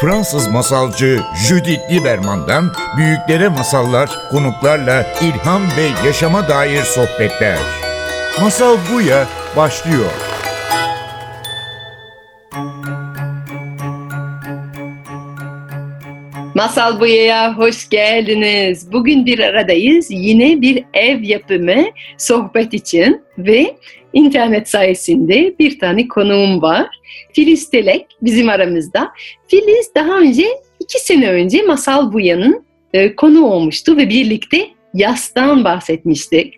Fransız masalcı Judith Lieberman'dan büyüklere masallar, konuklarla ilham ve yaşama dair sohbetler. Masal Buya başlıyor. Masal Buya'ya hoş geldiniz. Bugün bir aradayız. Yine bir ev yapımı sohbet için ve internet sayesinde bir tane konuğum var. Filiz Telek bizim aramızda. Filiz daha önce iki sene önce Masal Buya'nın e, konu olmuştu ve birlikte yastan bahsetmiştik.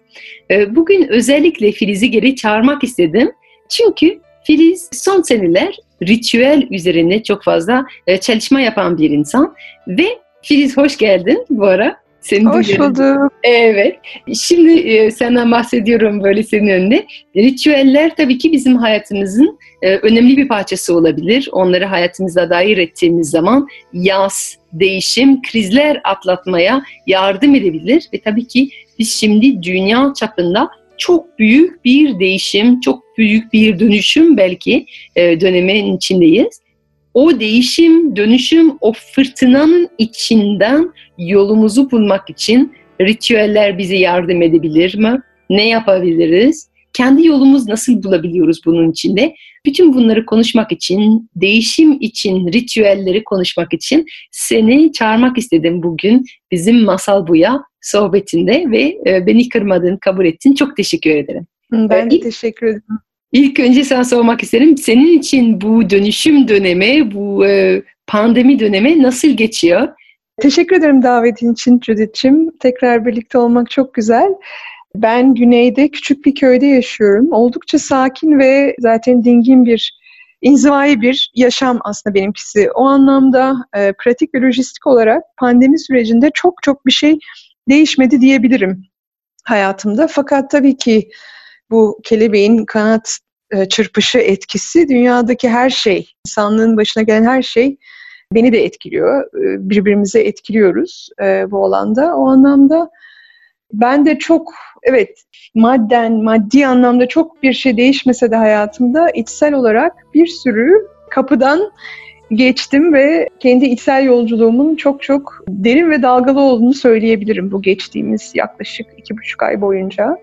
E, bugün özellikle Filiz'i geri çağırmak istedim. Çünkü Filiz son seneler ritüel üzerine çok fazla e, çalışma yapan bir insan ve Filiz hoş geldin bu ara. Seni hoş bulduk. Evet. Şimdi e, senden bahsediyorum böyle senin önüne. Ritüeller tabii ki bizim hayatımızın e, önemli bir parçası olabilir. Onları hayatımıza dair ettiğimiz zaman yaz, değişim, krizler atlatmaya yardım edebilir. Ve tabii ki biz şimdi dünya çapında çok büyük bir değişim, çok büyük bir dönüşüm belki e, dönemin içindeyiz. O değişim, dönüşüm, o fırtınanın içinden yolumuzu bulmak için ritüeller bize yardım edebilir mi? Ne yapabiliriz? Kendi yolumuz nasıl bulabiliyoruz bunun içinde? Bütün bunları konuşmak için, değişim için, ritüelleri konuşmak için seni çağırmak istedim bugün bizim Masal Buya sohbetinde ve e, beni kırmadın, kabul ettin. Çok teşekkür ederim. Ben de teşekkür ederim. İlk önce sana sormak isterim. Senin için bu dönüşüm dönemi, bu e, pandemi dönemi nasıl geçiyor? Teşekkür ederim davetin için Judith'ciğim. Tekrar birlikte olmak çok güzel. Ben güneyde küçük bir köyde yaşıyorum. Oldukça sakin ve zaten dingin bir, inzivai bir yaşam aslında benimkisi. O anlamda e, pratik ve lojistik olarak pandemi sürecinde çok çok bir şey değişmedi diyebilirim hayatımda. Fakat tabii ki bu kelebeğin kanat e, çırpışı etkisi dünyadaki her şey, insanlığın başına gelen her şey beni de etkiliyor. E, birbirimize etkiliyoruz e, bu alanda. O anlamda ben de çok evet madden, maddi anlamda çok bir şey değişmese de hayatımda içsel olarak bir sürü kapıdan geçtim ve kendi içsel yolculuğumun çok çok derin ve dalgalı olduğunu söyleyebilirim bu geçtiğimiz yaklaşık iki buçuk ay boyunca.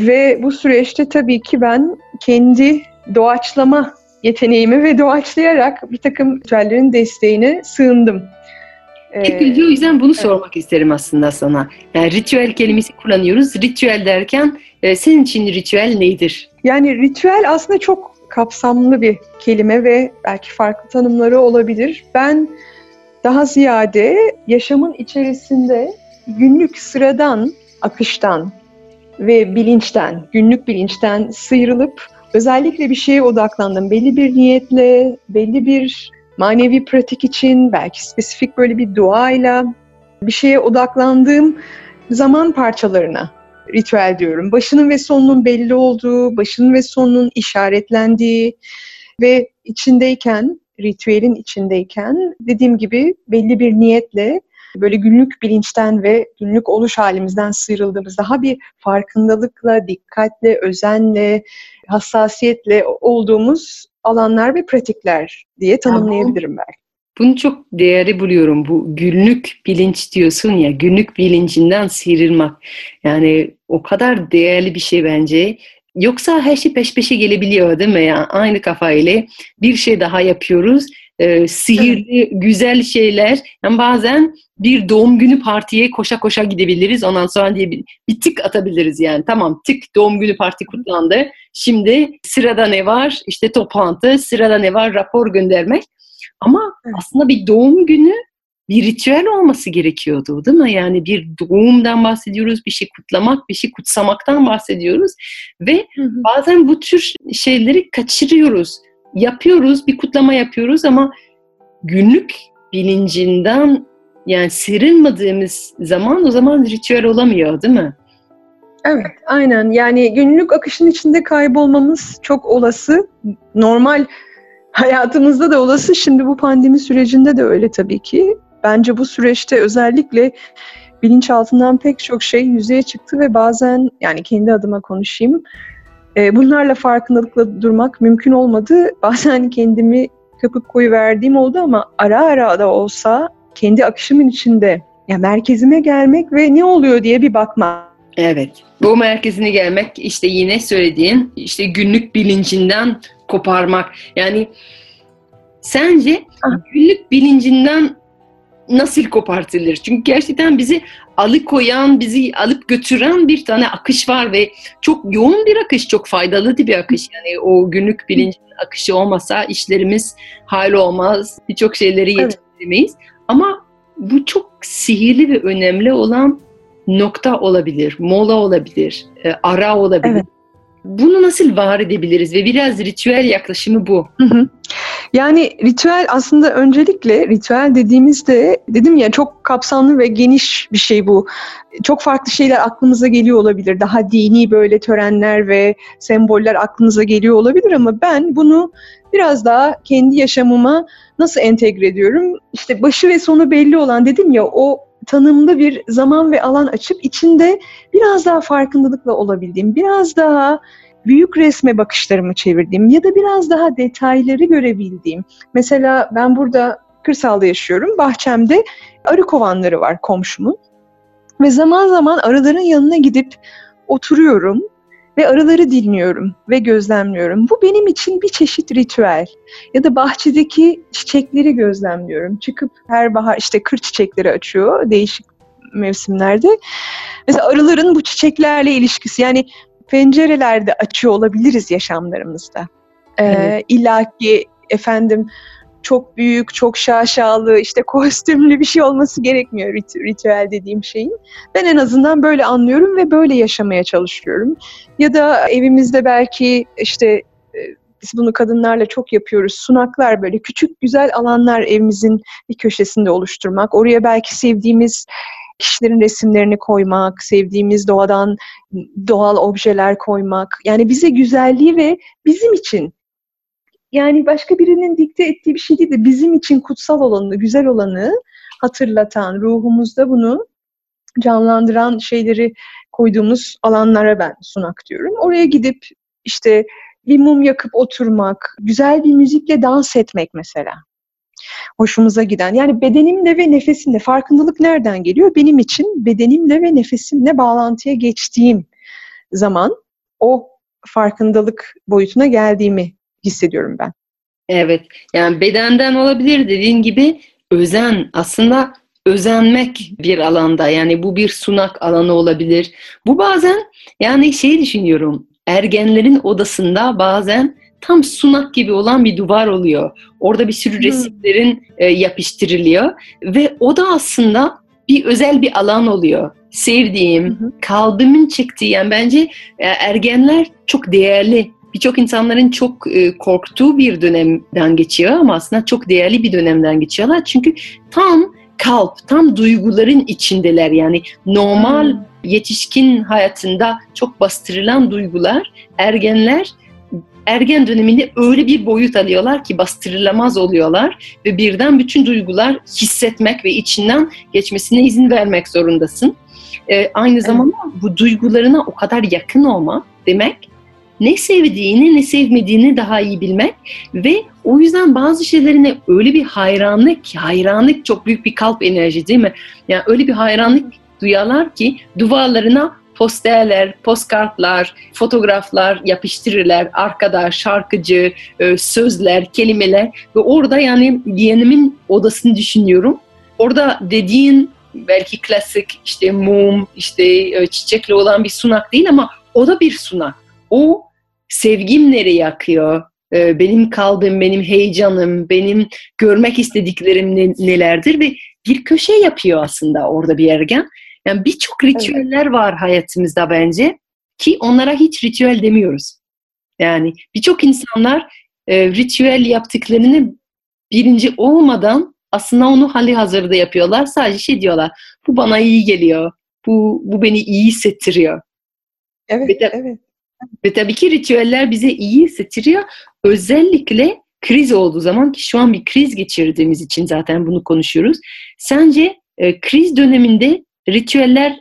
Ve bu süreçte tabii ki ben kendi doğaçlama yeteneğimi ve doğaçlayarak bir takım ritüellerin desteğine sığındım. İlk önce o yüzden bunu evet. sormak isterim aslında sana. Yani ritüel kelimesi kullanıyoruz. Ritüel derken e, senin için ritüel nedir? Yani ritüel aslında çok kapsamlı bir kelime ve belki farklı tanımları olabilir. Ben daha ziyade yaşamın içerisinde günlük sıradan akıştan ve bilinçten, günlük bilinçten sıyrılıp özellikle bir şeye odaklandım. Belli bir niyetle, belli bir manevi pratik için, belki spesifik böyle bir duayla bir şeye odaklandığım zaman parçalarına ritüel diyorum. Başının ve sonunun belli olduğu, başının ve sonunun işaretlendiği ve içindeyken, ritüelin içindeyken dediğim gibi belli bir niyetle böyle günlük bilinçten ve günlük oluş halimizden sıyrıldığımız daha bir farkındalıkla, dikkatle, özenle, hassasiyetle olduğumuz alanlar ve pratikler diye tanımlayabilirim belki. Bunu çok değerli buluyorum. Bu günlük bilinç diyorsun ya, günlük bilincinden sıyrılmak. Yani o kadar değerli bir şey bence. Yoksa her şey peş peşe gelebiliyor değil mi? Yani aynı kafayla bir şey daha yapıyoruz. Ee, sihirli, güzel şeyler. Yani bazen bir doğum günü partiye koşa koşa gidebiliriz. Ondan sonra diye bir, bir tık atabiliriz yani. Tamam tık doğum günü parti kutlandı. Şimdi sırada ne var? İşte toplantı, sırada ne var? Rapor göndermek. Ama aslında bir doğum günü bir ritüel olması gerekiyordu değil mi? Yani bir doğumdan bahsediyoruz, bir şey kutlamak, bir şey kutsamaktan bahsediyoruz. Ve bazen bu tür şeyleri kaçırıyoruz. Yapıyoruz, bir kutlama yapıyoruz ama günlük bilincinden yani sıyrılmadığımız zaman o zaman ritüel olamıyor değil mi? Evet, aynen. Yani günlük akışın içinde kaybolmamız çok olası. Normal hayatımızda da olası. Şimdi bu pandemi sürecinde de öyle tabii ki. Bence bu süreçte özellikle bilinçaltından pek çok şey yüzeye çıktı ve bazen yani kendi adıma konuşayım. E, bunlarla farkındalıkla durmak mümkün olmadı. Bazen kendimi kapıp koyu verdiğim oldu ama ara ara da olsa kendi akışımın içinde ya merkezime gelmek ve ne oluyor diye bir bakmak. Evet. Bu merkezine gelmek işte yine söylediğin işte günlük bilincinden koparmak. Yani sence Ah. günlük bilincinden nasıl kopartılır? Çünkü gerçekten bizi alıkoyan, bizi alıp götüren bir tane akış var ve çok yoğun bir akış, çok faydalı bir akış. Yani o günlük bilincin akışı olmasa işlerimiz hal olmaz, birçok şeyleri Evet. yetiştiremeyiz. Ama bu çok sihirli ve önemli olan nokta olabilir, mola olabilir, e, ara olabilir. Evet. Bunu nasıl var edebiliriz ve biraz ritüel yaklaşımı bu. Hı hı. Yani ritüel aslında öncelikle ritüel dediğimizde dedim ya çok kapsamlı ve geniş bir şey bu. Çok farklı şeyler aklımıza geliyor olabilir. Daha dini böyle törenler ve semboller aklınıza geliyor olabilir ama ben bunu biraz daha kendi yaşamıma nasıl entegre ediyorum? İşte başı ve sonu belli olan dedim ya o tanımlı bir zaman ve alan açıp içinde biraz daha farkındalıkla olabildiğim, biraz daha büyük resme bakışlarımı çevirdiğim ya da biraz daha detayları görebildiğim. Mesela ben burada kırsalda yaşıyorum. Bahçemde arı kovanları var komşumun. Ve zaman zaman arıların yanına gidip oturuyorum ve arıları dinliyorum ve gözlemliyorum. Bu benim için bir çeşit ritüel. Ya da bahçedeki çiçekleri gözlemliyorum. Çıkıp her bahar işte kır çiçekleri açıyor değişik mevsimlerde. Mesela arıların bu çiçeklerle ilişkisi yani pencerelerde açıyor olabiliriz yaşamlarımızda. Ee, Evet. İlla ki efendim çok büyük, çok şaşalı, işte kostümlü bir şey olması gerekmiyor rit- ritüel dediğim şeyin. Ben en azından böyle anlıyorum ve böyle yaşamaya çalışıyorum. Ya da evimizde belki işte e, biz bunu kadınlarla çok yapıyoruz. Sunaklar böyle küçük güzel alanlar evimizin bir köşesinde oluşturmak. Oraya belki sevdiğimiz kişilerin resimlerini koymak, sevdiğimiz doğadan doğal objeler koymak. Yani bize güzelliği ve bizim için yani başka birinin dikte ettiği bir şey değil de bizim için kutsal olanı, güzel olanı hatırlatan, ruhumuzda bunu canlandıran şeyleri koyduğumuz alanlara ben sunak diyorum. Oraya gidip işte bir mum yakıp oturmak, güzel bir müzikle dans etmek mesela. Hoşumuza giden. Yani bedenimle ve nefesimle farkındalık nereden geliyor? Benim için bedenimle ve nefesimle bağlantıya geçtiğim zaman o farkındalık boyutuna geldiğimi hissediyorum ben. Evet. Yani bedenden olabilir dediğin gibi özen aslında özenmek bir alanda yani bu bir sunak alanı olabilir. Bu bazen yani şey düşünüyorum ergenlerin odasında bazen tam sunak gibi olan bir duvar oluyor. Orada bir sürü resimlerin e, yapıştırılıyor ve o da aslında bir özel bir alan oluyor. Sevdiğim, kalbimin çektiği yani bence e, ergenler çok değerli. Birçok insanların çok e, korktuğu bir dönemden geçiyor ama aslında çok değerli bir dönemden geçiyorlar. Çünkü tam kalp, tam duyguların içindeler. Yani normal Hmm. yetişkin hayatında çok bastırılan duygular ergenler ergen döneminde öyle bir boyut alıyorlar ki bastırılamaz oluyorlar ve birden bütün duygular hissetmek ve içinden geçmesine izin vermek zorundasın. Ee, aynı zamanda bu duygularına o kadar yakın olmak demek ne sevdiğini ne sevmediğini daha iyi bilmek ve o yüzden bazı şeylerine öyle bir hayranlık hayranlık çok büyük bir kalp enerji değil mi? Yani öyle bir hayranlık duyarlar ki duvarlarına posterler, postkartlar, fotoğraflar yapıştırırlar. Arkadaş, şarkıcı, e, sözler, kelimeler ve orada yani yeğenimin odasını düşünüyorum. Orada dediğin belki klasik işte mum, işte e, çiçekle olan bir sunak değil ama o da bir sunak. O sevgim nereye yakıyor? E, Benim kalbim, benim heyecanım, benim görmek istediklerim ne- nelerdir ve bir köşe yapıyor aslında orada bir ergen. Yani birçok ritüeller var hayatımızda bence ki onlara hiç ritüel demiyoruz. Yani birçok insanlar e, ritüel yaptıklarını birinci olmadan aslında onu hali hazırda yapıyorlar. Sadece şey diyorlar, bu bana iyi geliyor, bu, bu beni iyi hissettiriyor. Evet, de- evet. Ve tabii ki ritüeller bize iyi hissettiriyor. Özellikle kriz olduğu zaman ki şu an bir kriz geçirdiğimiz için zaten bunu konuşuyoruz. Sence e, kriz döneminde ritüeller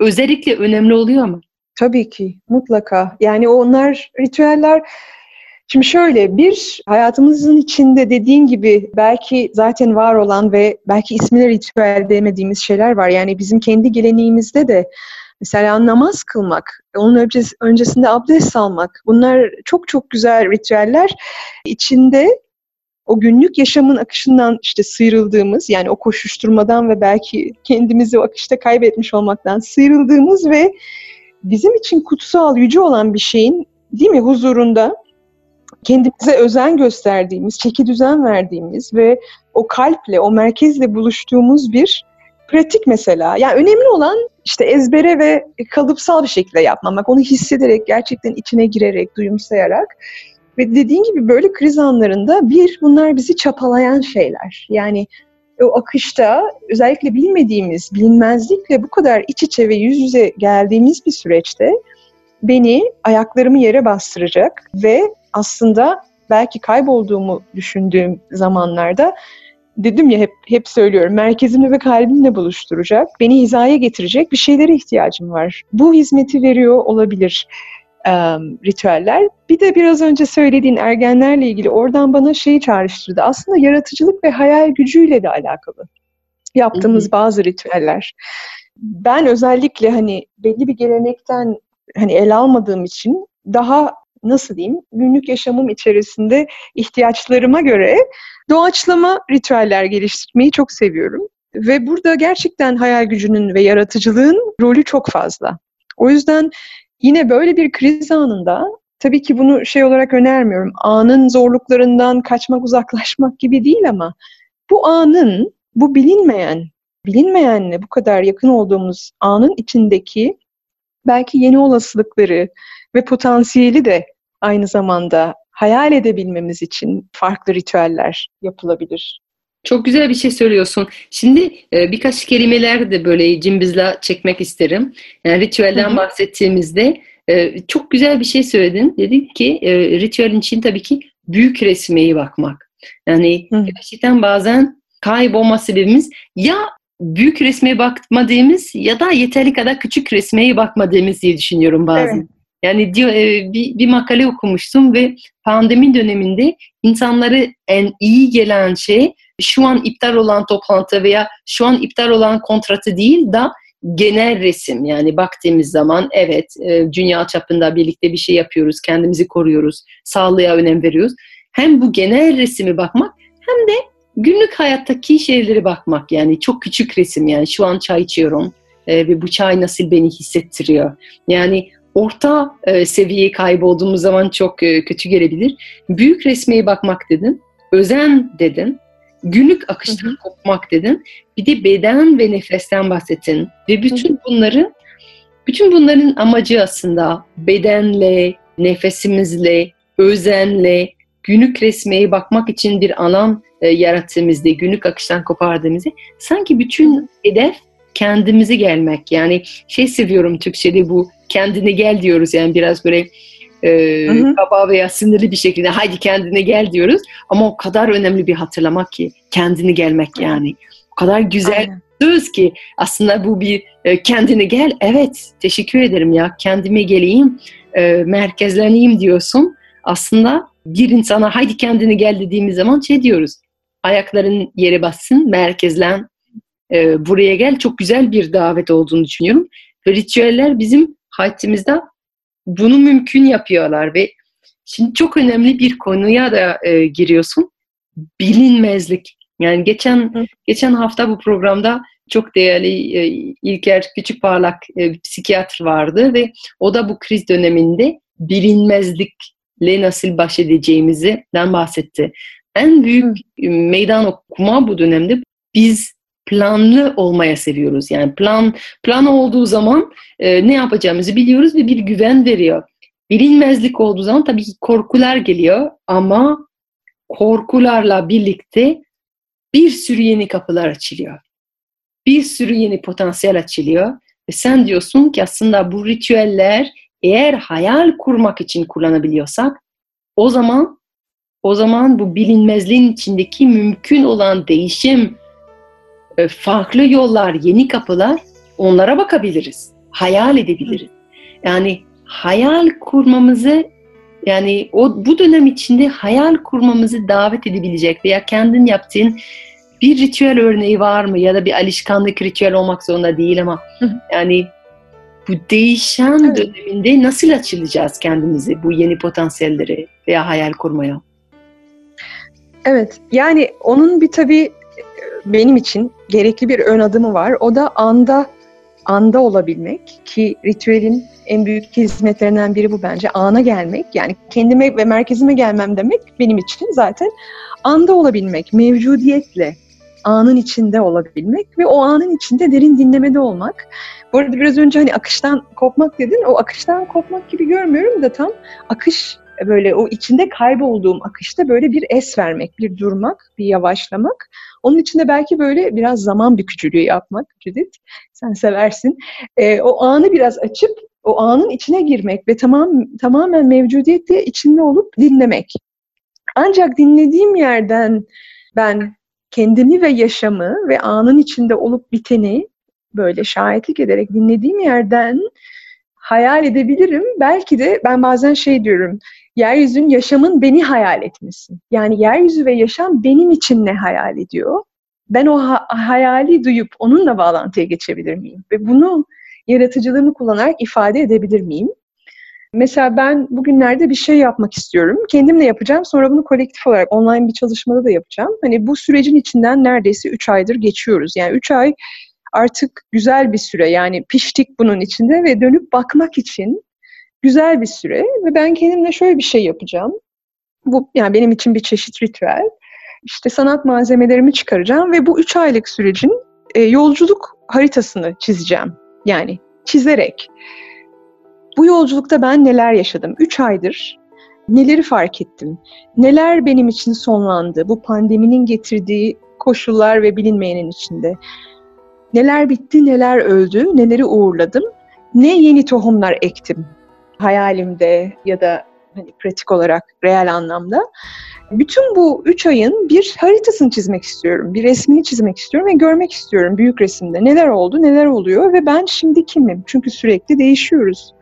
özellikle önemli oluyor mu? Tabii ki, mutlaka. Yani onlar ritüeller Şimdi şöyle bir hayatımızın içinde dediğin gibi belki zaten var olan ve belki ismine ritüel demediğimiz şeyler var. Yani bizim kendi geleneğimizde de mesela namaz kılmak, onun öncesinde abdest almak bunlar çok çok güzel ritüeller. İçinde o günlük yaşamın akışından işte sıyrıldığımız yani o koşuşturmadan ve belki kendimizi o akışta kaybetmiş olmaktan sıyrıldığımız ve bizim için kutsal, yüce olan bir şeyin değil mi huzurunda kendimize özen gösterdiğimiz, çeki düzen verdiğimiz ve o kalple, o merkezle buluştuğumuz bir pratik mesela. Yani önemli olan işte ezbere ve kalıpsal bir şekilde yapmamak. Onu hissederek, gerçekten içine girerek, duyumsayarak. Ve dediğin gibi böyle kriz anlarında bir, bunlar bizi çapalayan şeyler. Yani o akışta özellikle bilmediğimiz, bilinmezlikle bu kadar iç içe ve yüz yüze geldiğimiz bir süreçte beni ayaklarımı yere bastıracak ve aslında belki kaybolduğumu düşündüğüm zamanlarda dedim ya hep hep söylüyorum merkezimle ve kalbimle buluşturacak, beni hizaya getirecek bir şeylere ihtiyacım var. Bu hizmeti veriyor olabilir e, ritüeller. Bir de biraz önce söylediğin ergenlerle ilgili oradan bana şeyi çağrıştırdı. Aslında yaratıcılık ve hayal gücüyle de alakalı yaptığımız Hı-hı. bazı ritüeller. Ben özellikle hani belli bir gelenekten hani el almadığım için daha nasıl diyeyim günlük yaşamım içerisinde ihtiyaçlarıma göre doğaçlama ritüeller geliştirmeyi çok seviyorum. Ve burada gerçekten hayal gücünün ve yaratıcılığın rolü çok fazla. O yüzden yine böyle bir kriz anında tabii ki bunu şey olarak önermiyorum. Anın zorluklarından kaçmak, uzaklaşmak gibi değil ama bu anın, bu bilinmeyen, bilinmeyenle bu kadar yakın olduğumuz anın içindeki belki yeni olasılıkları ve potansiyeli de aynı zamanda hayal edebilmemiz için farklı ritüeller yapılabilir. Çok güzel bir şey söylüyorsun. Şimdi e, birkaç kelimeler de böyle cimbizla çekmek isterim. Yani ritüelden Hı-hı. bahsettiğimizde e, çok güzel bir şey söyledin. Dedin ki e, ritüelin için tabii ki büyük resme bakmak. Yani Hı-hı. gerçekten bazen kaybolma sebebimiz ya büyük resme bakmadığımız ya da yeterli kadar küçük resme bakmadığımız diye düşünüyorum bazen. Evet. Yani diyor e, bir, bir makale okumuştum ve pandemi döneminde insanları en iyi gelen şey şu an iptal olan toplantı veya şu an iptal olan kontratı değil da genel resim yani baktığımız zaman evet e, dünya çapında birlikte bir şey yapıyoruz, kendimizi koruyoruz, sağlığa önem veriyoruz. Hem bu genel resimi bakmak hem de günlük hayattaki şeyleri bakmak yani çok küçük resim yani şu an çay içiyorum e, ve bu çay nasıl beni hissettiriyor. Yani orta e, seviyeye kaybolduğumuz zaman çok e, kötü gelebilir. Büyük resmeye bakmak dedin, özen dedin, günlük akıştan hı hı. kopmak dedin. Bir de beden ve nefesten bahsettin. Ve bütün bunların bütün bunların amacı aslında bedenle, nefesimizle, özenle, günlük resmeye bakmak için bir alan e, yarattığımızda, günlük akıştan kopardığımızda sanki bütün hedef kendimize gelmek. Yani şey seviyorum Türkçe'de bu kendine gel diyoruz yani biraz böyle e, kaba veya sinirli bir şekilde haydi kendine gel diyoruz. Ama o kadar önemli bir hatırlamak ki kendini gelmek yani. O kadar güzel Aynen. söz ki aslında bu bir e, kendine gel. Evet teşekkür ederim ya kendime geleyim e, merkezleneyim diyorsun. Aslında bir insana haydi kendine gel dediğimiz zaman şey diyoruz. Ayakların yere bassın, merkezlen, e, buraya gel. Çok güzel bir davet olduğunu düşünüyorum. Ve ritüeller bizim hayatımızda bunu mümkün yapıyorlar ve şimdi çok önemli bir konuya da e, giriyorsun. Bilinmezlik. Yani geçen Hı. geçen hafta bu programda çok değerli e, İlker Küçük Parlak e, psikiyatr vardı ve o da bu kriz döneminde bilinmezlikle nasıl baş edeceğimizden bahsetti. En büyük meydan okuma bu dönemde biz planlı olmaya seviyoruz. Yani plan plan olduğu zaman e, ne yapacağımızı biliyoruz ve bir güven veriyor. Bilinmezlik olduğu zaman tabii ki korkular geliyor ama korkularla birlikte bir sürü yeni kapılar açılıyor. Bir sürü yeni potansiyel açılıyor. Ve sen diyorsun ki aslında bu ritüeller eğer hayal kurmak için kullanabiliyorsak o zaman o zaman bu bilinmezliğin içindeki mümkün olan değişim farklı yollar, yeni kapılar onlara bakabiliriz. Hayal edebiliriz. Yani hayal kurmamızı Yani o bu dönem içinde hayal kurmamızı davet edebilecek veya kendin yaptığın bir ritüel örneği var mı? Ya da bir alışkanlık ritüel olmak zorunda değil ama yani bu değişen Evet. döneminde nasıl açılacağız kendimizi bu yeni potansiyelleri veya hayal kurmaya? Evet, yani onun bir tabii benim için gerekli bir ön adımı var. O da anda anda olabilmek ki ritüelin en büyük hizmetlerinden biri bu bence. Ana gelmek yani kendime ve merkezime gelmem demek benim için zaten anda olabilmek, mevcudiyetle anın içinde olabilmek ve o anın içinde derin dinlemede olmak. Bu arada biraz önce hani akıştan kopmak dedin. O akıştan kopmak gibi görmüyorum da tam akış böyle o içinde kaybolduğum akışta böyle bir es vermek, bir durmak, bir yavaşlamak. Onun içinde belki böyle biraz zaman bükücülüğü yapmak Judith. Sen seversin. Ee, o anı biraz açıp o anın içine girmek ve tamam tamamen mevcudiyetle içinde olup dinlemek. Ancak dinlediğim yerden ben kendimi ve yaşamı ve anın içinde olup biteni böyle şahitlik ederek dinlediğim yerden hayal edebilirim. Belki de ben bazen şey diyorum, yeryüzün yaşamın beni hayal etmesi. Yani yeryüzü ve yaşam benim için ne hayal ediyor? Ben o ha- hayali duyup onunla bağlantıya geçebilir miyim? Ve bunu yaratıcılığımı kullanarak ifade edebilir miyim? Mesela ben bugünlerde bir şey yapmak istiyorum. Kendimle yapacağım. Sonra bunu kolektif olarak online bir çalışmada da yapacağım. Hani bu sürecin içinden neredeyse 3 aydır geçiyoruz. Yani 3 ay artık güzel bir süre. Yani piştik bunun içinde ve dönüp bakmak için güzel bir süre ve ben kendimle şöyle bir şey yapacağım. Bu yani benim için bir çeşit ritüel. İşte sanat malzemelerimi çıkaracağım ve bu üç aylık sürecin e, yolculuk haritasını çizeceğim. Yani çizerek. Bu yolculukta ben neler yaşadım? Üç aydır neleri fark ettim? Neler benim için sonlandı? Bu pandeminin getirdiği koşullar ve bilinmeyenin içinde. Neler bitti, neler öldü, neleri uğurladım? Ne yeni tohumlar ektim hayalimde ya da hani pratik olarak reel anlamda. Bütün bu üç ayın bir haritasını çizmek istiyorum. Bir resmini çizmek istiyorum ve görmek istiyorum büyük resimde. Neler oldu, neler oluyor ve ben şimdi kimim? Çünkü sürekli değişiyoruz.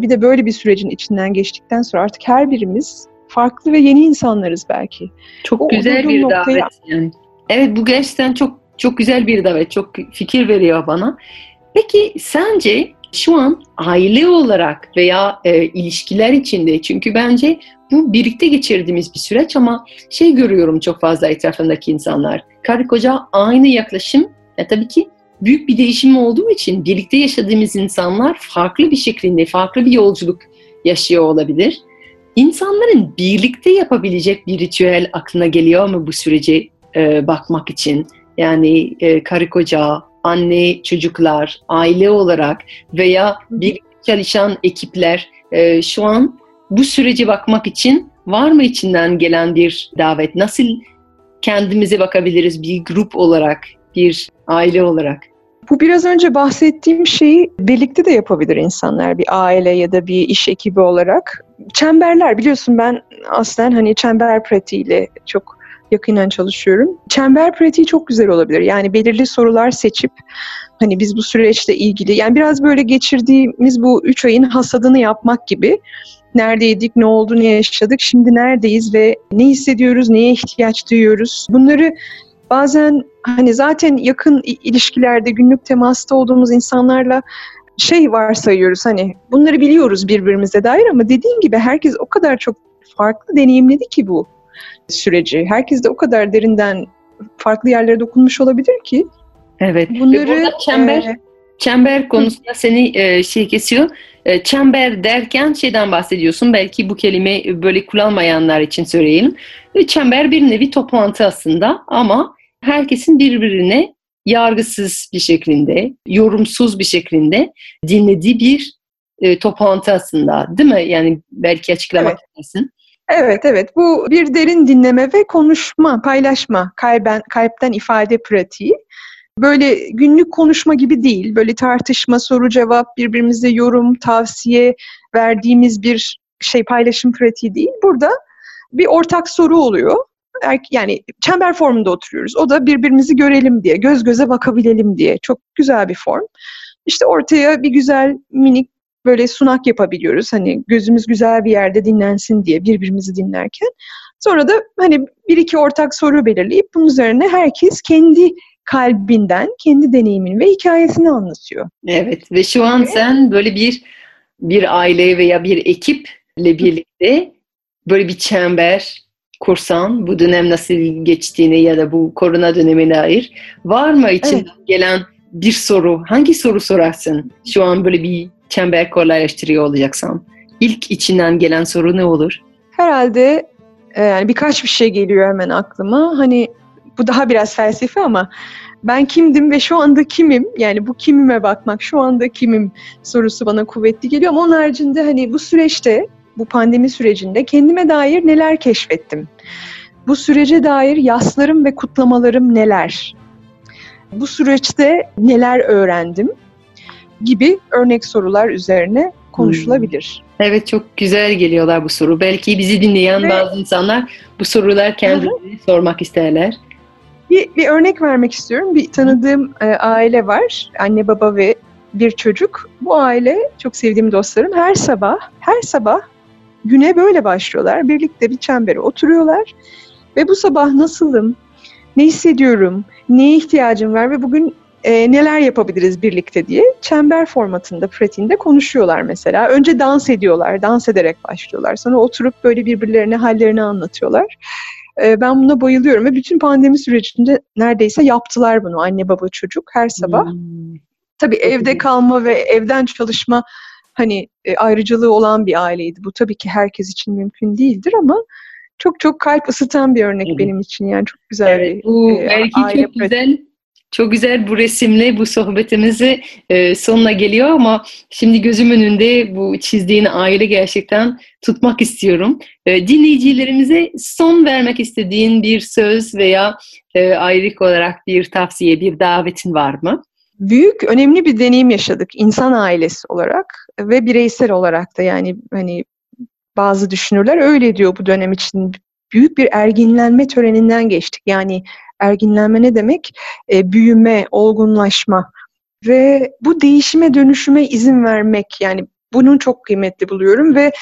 Bir de böyle bir sürecin içinden geçtikten sonra artık her birimiz farklı ve yeni insanlarız belki. Çok O güzel bir noktaya- davet yani. Evet bu gerçekten çok çok güzel bir davet. Çok fikir veriyor bana. Peki sence şu an aile olarak veya e, ilişkiler içinde çünkü bence bu birlikte geçirdiğimiz bir süreç ama şey görüyorum çok fazla etrafındaki insanlar. Karı koca aynı yaklaşım. Ya tabii ki büyük bir değişim olduğu için birlikte yaşadığımız insanlar farklı bir şekilde, farklı bir yolculuk yaşıyor olabilir. İnsanların birlikte yapabilecek bir ritüel aklına geliyor mu bu sürece e, bakmak için? Yani e, karı koca, anne, çocuklar, aile olarak veya birlikte çalışan ekipler e, şu an bu sürece bakmak için var mı içinden gelen bir davet? Nasıl kendimize bakabiliriz bir grup olarak, bir aile olarak? Bu biraz önce bahsettiğim şeyi birlikte de yapabilir insanlar bir aile ya da bir iş ekibi olarak. Çemberler biliyorsun ben aslen hani çember pratiğiyle çok yakından çalışıyorum. Çember pratiği çok güzel olabilir. Yani belirli sorular seçip hani biz bu süreçle ilgili yani biraz böyle geçirdiğimiz bu üç ayın hasadını yapmak gibi neredeydik, ne oldu, ne yaşadık, şimdi neredeyiz ve ne hissediyoruz, neye ihtiyaç duyuyoruz. Bunları bazen hani zaten yakın ilişkilerde günlük temasta olduğumuz insanlarla şey varsayıyoruz hani bunları biliyoruz birbirimize dair ama dediğim gibi herkes o kadar çok farklı deneyimledi ki bu süreci. Herkes de o kadar derinden farklı yerlere dokunmuş olabilir ki Evet. Ve bunları burada çember e, Çember konusunda seni e, şey kesiyor. E, çember derken şeyden bahsediyorsun. Belki bu kelime böyle kullanmayanlar için söyleyelim. E, çember bir nevi toplantı aslında ama herkesin birbirine yargısız bir şekilde, yorumsuz bir şekilde dinlediği bir e, toplantı aslında. Değil mi? Yani belki açıklamak Evet. istersin. Evet evet bu bir derin dinleme ve konuşma, paylaşma, kalben, kalpten ifade pratiği. Böyle günlük konuşma gibi değil, böyle tartışma, soru cevap, birbirimize yorum, tavsiye verdiğimiz bir şey paylaşım pratiği değil. Burada bir ortak soru oluyor. Er- Yani çember formunda oturuyoruz. O da birbirimizi görelim diye, göz göze bakabilelim diye. Çok güzel bir form. İşte ortaya bir güzel minik böyle sunak yapabiliyoruz. Hani gözümüz güzel bir yerde dinlensin diye birbirimizi dinlerken. Sonra da hani bir iki ortak soru belirleyip bunun üzerine herkes kendi kalbinden, kendi deneyimin ve hikayesini anlatıyor. Evet ve şu an sen böyle bir bir aile veya bir ekiple birlikte böyle bir çember kursan bu dönem nasıl geçtiğini ya da bu korona dönemine dair var mı içinden evet. gelen bir soru? Hangi soru sorarsın? Şu an böyle bir çember kolaylaştırıyor olacaksan. İlk içinden gelen soru ne olur? Herhalde e, yani birkaç bir şey geliyor hemen aklıma. Hani bu daha biraz felsefi ama ben kimdim ve şu anda kimim? Yani bu kimime bakmak, şu anda kimim sorusu bana kuvvetli geliyor. Ama onun haricinde hani bu süreçte, bu pandemi sürecinde kendime dair neler keşfettim? Bu sürece dair yaslarım ve kutlamalarım neler? Bu süreçte neler öğrendim? Gibi örnek sorular üzerine konuşulabilir. Hmm. Evet çok güzel geliyorlar bu soru. Belki bizi dinleyen ve, bazı insanlar bu sorular kendilerine sormak isterler. Bir, bir örnek vermek istiyorum. Bir tanıdığım e, aile var. Anne baba ve bir çocuk. Bu aile çok sevdiğim dostlarım. Her sabah, her sabah güne böyle başlıyorlar. Birlikte bir çembere oturuyorlar. Ve bu sabah nasılım, ne hissediyorum, neye ihtiyacım var ve bugün e, neler yapabiliriz birlikte diye çember formatında, pratiğinde konuşuyorlar mesela. Önce dans ediyorlar, dans ederek başlıyorlar. Sonra oturup böyle birbirlerine hallerini anlatıyorlar. E, ben buna bayılıyorum ve bütün pandemi sürecinde neredeyse yaptılar bunu anne baba çocuk her sabah. Hmm. Tabii evde kalma ve evden çalışma hani e, ayrıcalığı olan bir aileydi. Bu tabii ki herkes için mümkün değildir ama çok çok kalp ısıtan bir örnek evet. benim için yani çok güzel evet, bir bu e, belki aile çok güzel çok güzel bu resimle bu sohbetimizi e, sonuna geliyor ama şimdi gözüm önünde bu çizdiğin aile gerçekten tutmak istiyorum. E, dinleyicilerimize son vermek istediğin bir söz veya e, ayrık olarak bir tavsiye, bir davetin var mı? Büyük, önemli bir deneyim yaşadık insan ailesi olarak ve bireysel olarak da yani hani bazı düşünürler öyle diyor bu dönem için büyük bir erginlenme töreninden geçtik. Yani erginlenme ne demek? E, büyüme, olgunlaşma ve bu değişime dönüşüme izin vermek yani bunun çok kıymetli buluyorum ve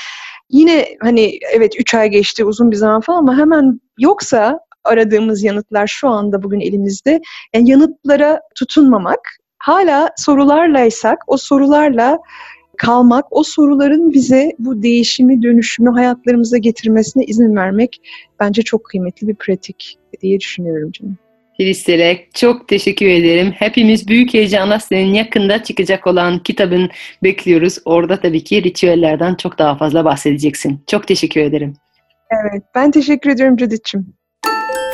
yine hani evet 3 ay geçti uzun bir zaman falan ama hemen yoksa aradığımız yanıtlar şu anda bugün elimizde. Yani yanıtlara tutunmamak, hala sorularlaysak o sorularla kalmak, o soruların bize bu değişimi, dönüşümü hayatlarımıza getirmesine izin vermek bence çok kıymetli bir pratik diye düşünüyorum canım. Filistelek çok teşekkür ederim. Hepimiz büyük heyecanla senin yakında çıkacak olan kitabın bekliyoruz. Orada tabii ki ritüellerden çok daha fazla bahsedeceksin. Çok teşekkür ederim. Evet, ben teşekkür ediyorum Judith'ciğim.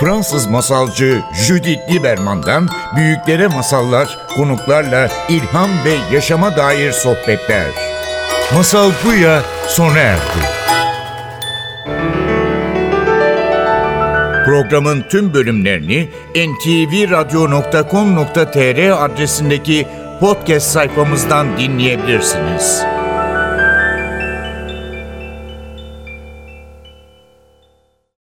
Fransız masalcı Judith Lieberman'dan büyüklere masallar, konuklarla ilham ve yaşama dair sohbetler. Masal Buya sona erdi. Programın tüm bölümlerini ntvradio.com.tr adresindeki podcast sayfamızdan dinleyebilirsiniz.